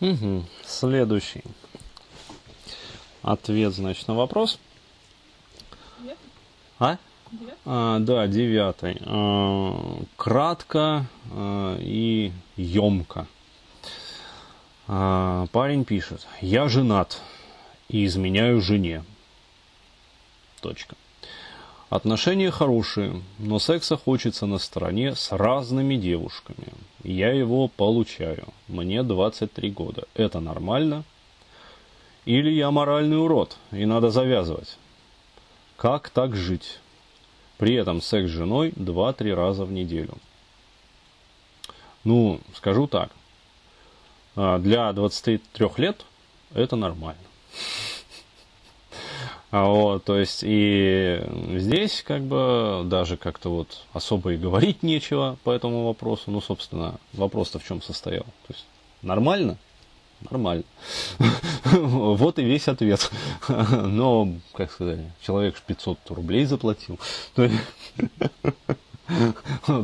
Угу. Следующий. Ответ, значит, на вопрос. А? а? Да, девятый. А, кратко а, и емко. А, парень пишет. Я женат и изменяю жене. Точка. Отношения хорошие, но секса хочется на стороне с разными девушками. Я его получаю. Мне 23 года. Это нормально? Или я моральный урод, и надо завязывать? Как так жить? При этом секс с женой 2-3 раза в неделю. Ну, скажу так. А, для 23 лет это нормально. А вот, то есть и здесь как бы даже как-то вот особо и говорить нечего по этому вопросу. Ну, собственно, вопрос-то в чем состоял? То есть нормально? Нормально. Вот и весь ответ. Но, как сказать, человек 500 рублей заплатил.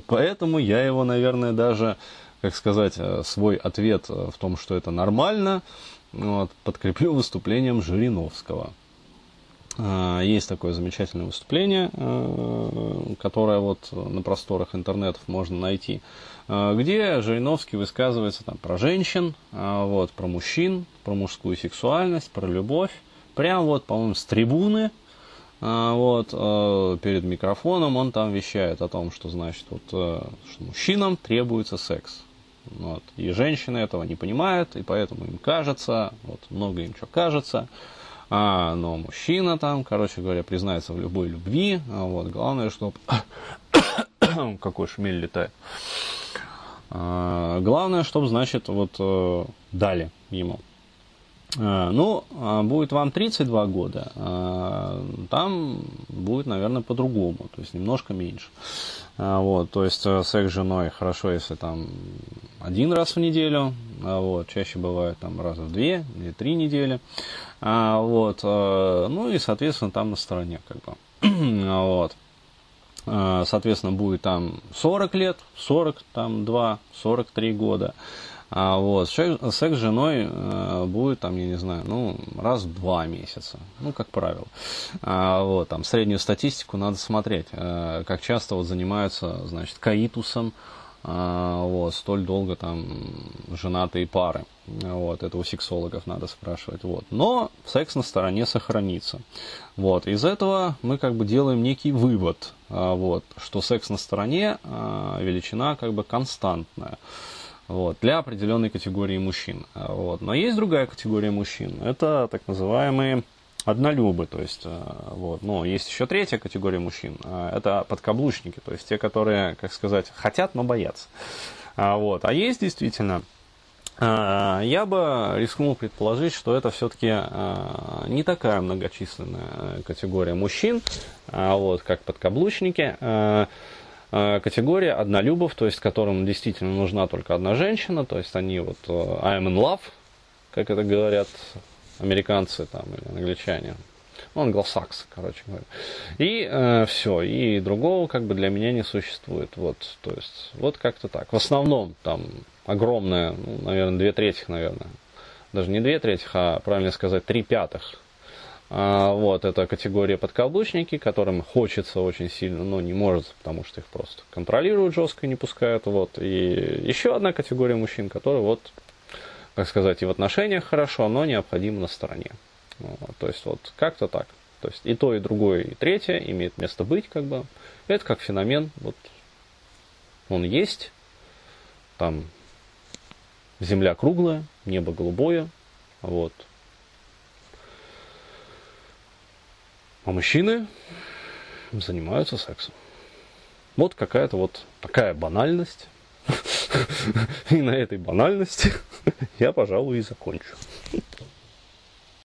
Поэтому я его, наверное, даже, как сказать, свой ответ в том, что это нормально, подкреплю выступлением Жириновского. А, есть такое замечательное выступление, а, которое вот на просторах интернетов можно найти, а, где Жириновский высказывается там про женщин, вот, про мужчин, про мужскую сексуальность, про любовь. Прям вот, по-моему, с трибуны, вот, перед микрофоном он там вещает о том, что, значит, вот, что мужчинам требуется секс. Вот. И женщины этого не понимают, и поэтому им кажется, вот много им что кажется, а, но мужчина там, короче говоря, признается в любой любви. А вот, главное, чтобы... Какой шмель летает. А, главное, чтобы, значит, вот э, дали ему. А, ну, а будет вам 32 года, а, там будет, наверное, по-другому, то есть немножко меньше. А, вот, то есть э, секс с женой хорошо, если там один раз в неделю, вот, чаще бывает там раза в две или три недели. Вот, а, ну и, соответственно, там на стороне, как бы. вот. Соответственно, будет там 40 лет, 40, там 2, 43 года. А вот, секс с женой э, будет там, я не знаю, ну, раз в два месяца, ну, как правило. А, вот, там, среднюю статистику надо смотреть, э, как часто вот занимаются, значит, каитусом, а, вот, столь долго там женатые пары. Вот, это у сексологов надо спрашивать. Вот. Но секс на стороне сохранится. Вот. Из этого мы как бы делаем некий вывод, а, вот, что секс на стороне величина как бы константная вот, для определенной категории мужчин. Вот. Но есть другая категория мужчин. Это так называемые однолюбы, то есть, э, вот, но есть еще третья категория мужчин, э, это подкаблучники, то есть те, которые, как сказать, хотят, но боятся. А, вот, а есть действительно, э, я бы рискнул предположить, что это все-таки не такая многочисленная категория мужчин, а вот, как подкаблучники, Э, категория однолюбов, то есть которым действительно нужна только одна женщина, то есть они вот э, I'm in love, как это говорят американцы там или англичане. Ну, англосаксы, короче говоря. И э, все, и другого как бы для меня не существует. Вот, то есть, вот как-то так. В основном там огромное, ну, наверное, две трети, наверное. Даже не две трети, а правильно сказать, три пятых вот, это категория подкаблучники, которым хочется очень сильно, но не может, потому что их просто контролируют жестко не пускают. Вот. И еще одна категория мужчин, которые вот, как сказать, и в отношениях хорошо, но необходимо на стороне. Вот, то есть вот как-то так. То есть и то, и другое, и третье имеет место быть, как бы. Это как феномен, вот он есть, там земля круглая, небо голубое, вот, А мужчины занимаются сексом. Вот какая-то вот такая банальность. И на этой банальности я, пожалуй, и закончу.